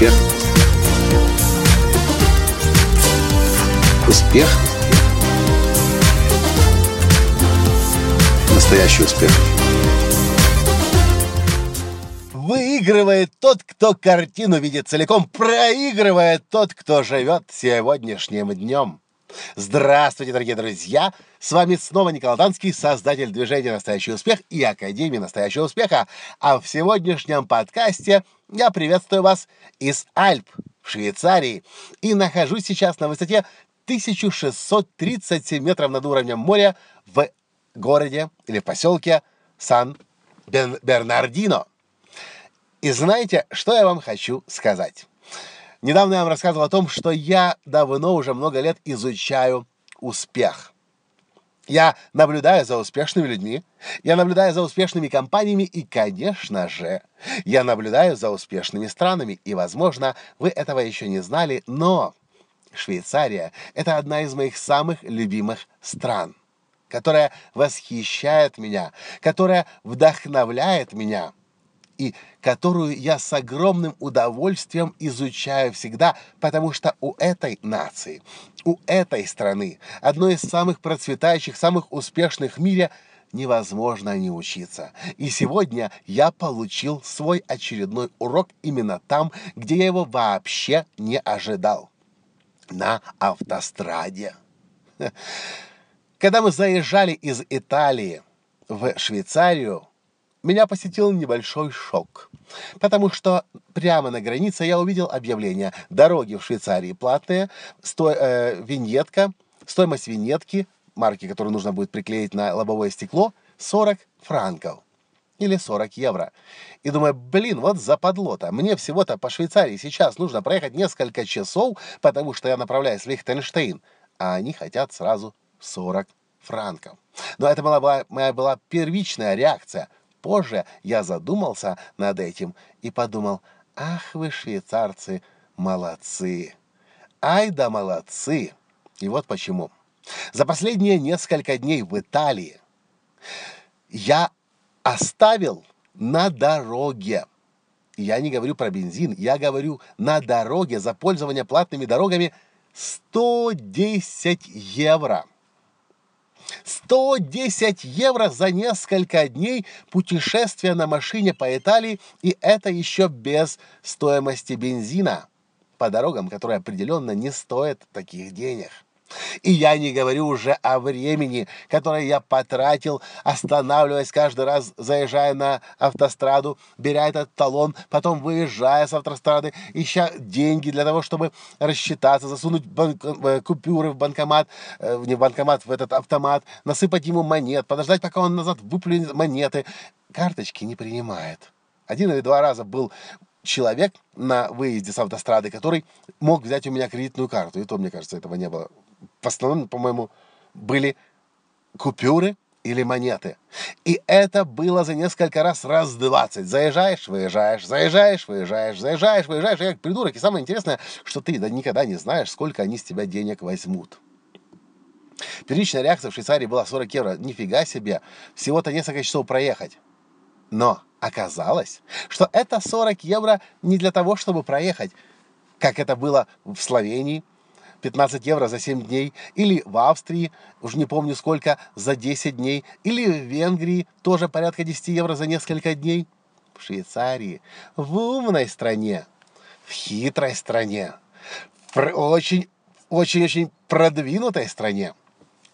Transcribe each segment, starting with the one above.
Успех. Успех. Настоящий успех. Выигрывает тот, кто картину видит целиком, проигрывает тот, кто живет сегодняшним днем. Здравствуйте, дорогие друзья! С вами снова Николай Танский, создатель движения «Настоящий успех» и Академии «Настоящего успеха». А в сегодняшнем подкасте я приветствую вас из Альп в Швейцарии и нахожусь сейчас на высоте 1637 метров над уровнем моря в городе или в поселке Сан-Бернардино. И знаете, что я вам хочу сказать? Недавно я вам рассказывал о том, что я давно уже много лет изучаю успех. Я наблюдаю за успешными людьми, я наблюдаю за успешными компаниями и, конечно же, я наблюдаю за успешными странами. И, возможно, вы этого еще не знали, но Швейцария – это одна из моих самых любимых стран, которая восхищает меня, которая вдохновляет меня – и которую я с огромным удовольствием изучаю всегда, потому что у этой нации, у этой страны, одной из самых процветающих, самых успешных в мире, невозможно не учиться. И сегодня я получил свой очередной урок именно там, где я его вообще не ожидал. На автостраде. Когда мы заезжали из Италии в Швейцарию, меня посетил небольшой шок. Потому что прямо на границе я увидел объявление «Дороги в Швейцарии платные», сто, э, виньетка, стоимость виньетки, марки, которую нужно будет приклеить на лобовое стекло, 40 франков или 40 евро. И думаю, блин, вот западло-то. Мне всего-то по Швейцарии сейчас нужно проехать несколько часов, потому что я направляюсь в Лихтенштейн, а они хотят сразу 40 франков. Но это была, моя была первичная реакция – Позже я задумался над этим и подумал, ах вы, швейцарцы, молодцы. Ай да молодцы. И вот почему. За последние несколько дней в Италии я оставил на дороге я не говорю про бензин, я говорю на дороге за пользование платными дорогами 110 евро. 110 евро за несколько дней путешествия на машине по Италии, и это еще без стоимости бензина по дорогам, которые определенно не стоят таких денег. И я не говорю уже о времени, которое я потратил, останавливаясь каждый раз, заезжая на автостраду, беря этот талон, потом выезжая с автострады, ища деньги для того, чтобы рассчитаться, засунуть банк, э, купюры в банкомат, э, не в банкомат, в этот автомат, насыпать ему монет, подождать, пока он назад выплюнет монеты. Карточки не принимает. Один или два раза был человек на выезде с автострады, который мог взять у меня кредитную карту. И то, мне кажется, этого не было в основном, по-моему, были купюры или монеты. И это было за несколько раз раз 20. Заезжаешь, выезжаешь, заезжаешь, выезжаешь, заезжаешь, выезжаешь. Я как придурок. И самое интересное, что ты да, никогда не знаешь, сколько они с тебя денег возьмут. Первичная реакция в Швейцарии была 40 евро. Нифига себе. Всего-то несколько часов проехать. Но оказалось, что это 40 евро не для того, чтобы проехать, как это было в Словении, 15 евро за 7 дней, или в Австрии, уже не помню сколько, за 10 дней, или в Венгрии тоже порядка 10 евро за несколько дней. В Швейцарии, в умной стране, в хитрой стране, в очень, очень-очень продвинутой стране.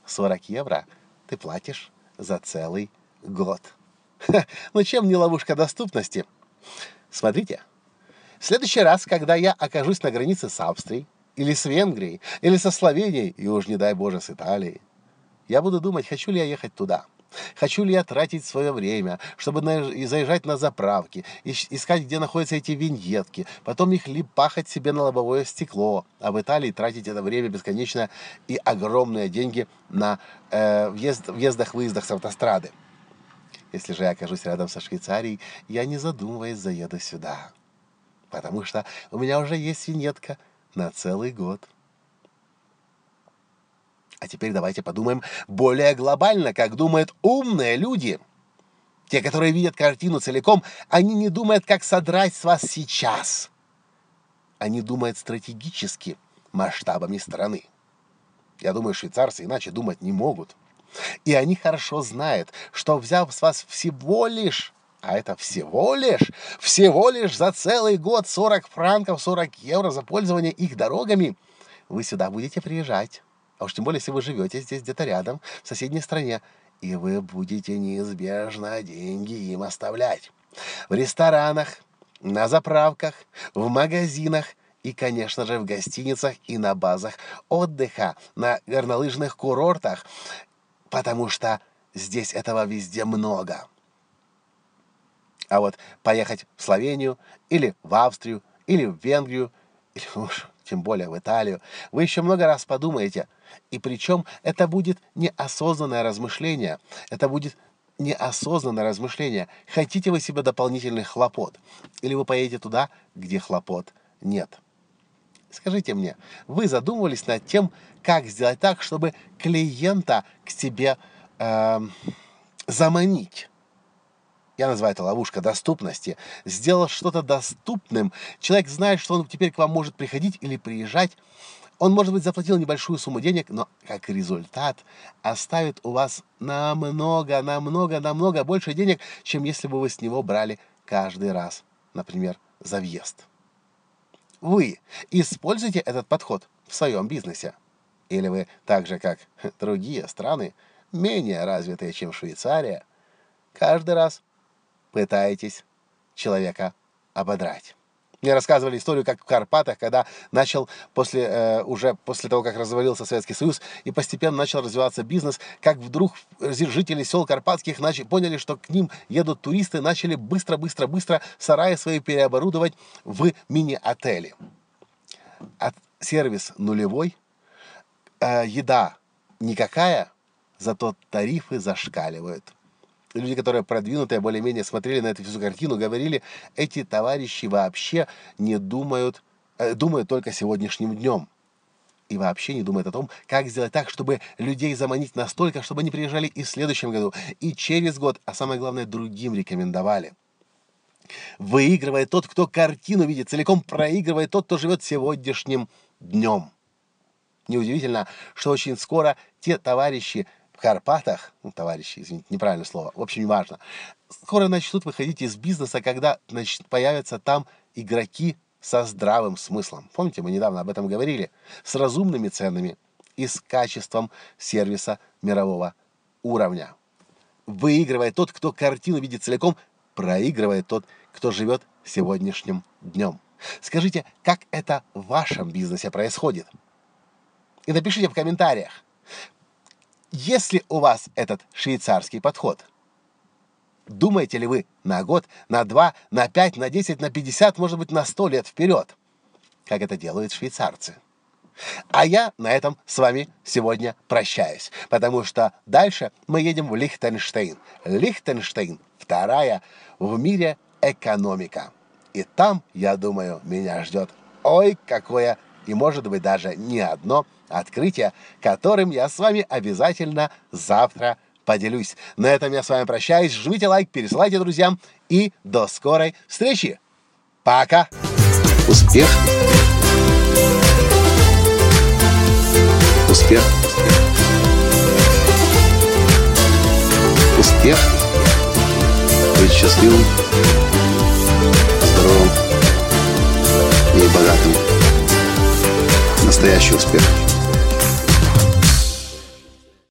40 евро ты платишь за целый год. Ха, ну чем не ловушка доступности? Смотрите, в следующий раз, когда я окажусь на границе с Австрией, или с Венгрией, или со Словенией, и уж не дай Боже с Италией. Я буду думать, хочу ли я ехать туда. Хочу ли я тратить свое время, чтобы заезжать на заправки, искать, где находятся эти виньетки, потом их липахать себе на лобовое стекло, а в Италии тратить это время бесконечно и огромные деньги на э, въезд, въездах-выездах с автострады. Если же я окажусь рядом со Швейцарией, я не задумываясь заеду сюда. Потому что у меня уже есть виньетка – на целый год. А теперь давайте подумаем более глобально, как думают умные люди. Те, которые видят картину целиком, они не думают, как содрать с вас сейчас. они думают стратегически, масштабами страны. Я думаю, швейцарцы иначе думать не могут. И они хорошо знают, что взяв с вас всего лишь, а это всего лишь, всего лишь за целый год 40 франков, 40 евро за пользование их дорогами, вы сюда будете приезжать. А уж тем более, если вы живете здесь где-то рядом, в соседней стране, и вы будете неизбежно деньги им оставлять. В ресторанах, на заправках, в магазинах и, конечно же, в гостиницах и на базах отдыха, на горнолыжных курортах, потому что здесь этого везде много. А вот поехать в Словению или в Австрию или в Венгрию, или уж тем более в Италию, вы еще много раз подумаете. И причем это будет неосознанное размышление. Это будет неосознанное размышление. Хотите вы себе дополнительных хлопот? Или вы поедете туда, где хлопот нет? Скажите мне, вы задумывались над тем, как сделать так, чтобы клиента к себе э, заманить? Я называю это ловушка доступности, сделал что-то доступным, человек знает, что он теперь к вам может приходить или приезжать, он, может быть, заплатил небольшую сумму денег, но как результат оставит у вас намного, намного, намного больше денег, чем если бы вы с него брали каждый раз, например, за въезд. Вы используете этот подход в своем бизнесе? Или вы так же, как другие страны, менее развитые, чем Швейцария, каждый раз пытаетесь человека ободрать. Мне рассказывали историю, как в Карпатах, когда начал после, э, уже после того, как развалился Советский Союз и постепенно начал развиваться бизнес, как вдруг жители сел Карпатских начали, поняли, что к ним едут туристы, начали быстро-быстро-быстро сараи свои переоборудовать в мини-отели. От, сервис нулевой, э, еда никакая, зато тарифы зашкаливают люди, которые продвинутые, более-менее смотрели на эту всю картину, говорили, эти товарищи вообще не думают, э, думают только сегодняшним днем. И вообще не думают о том, как сделать так, чтобы людей заманить настолько, чтобы они приезжали и в следующем году, и через год, а самое главное, другим рекомендовали. Выигрывает тот, кто картину видит, целиком проигрывает тот, кто живет сегодняшним днем. Неудивительно, что очень скоро те товарищи, Карпатах, ну, товарищи, извините, неправильное слово, в общем, неважно, скоро начнут выходить из бизнеса, когда значит, появятся там игроки со здравым смыслом. Помните, мы недавно об этом говорили? С разумными ценами и с качеством сервиса мирового уровня. Выигрывает тот, кто картину видит целиком, проигрывает тот, кто живет сегодняшним днем. Скажите, как это в вашем бизнесе происходит? И напишите в комментариях, если у вас этот швейцарский подход, думаете ли вы на год, на два, на пять, на десять, на пятьдесят, может быть, на сто лет вперед, как это делают швейцарцы? А я на этом с вами сегодня прощаюсь, потому что дальше мы едем в Лихтенштейн. Лихтенштейн – вторая в мире экономика. И там, я думаю, меня ждет ой, какое и, может быть, даже не одно открытие, которым я с вами обязательно завтра поделюсь. На этом я с вами прощаюсь. Жмите лайк, пересылайте друзьям и до скорой встречи. Пока! Успех! Успех! Успех! Быть счастливым, здоровым и богатым настоящий успех.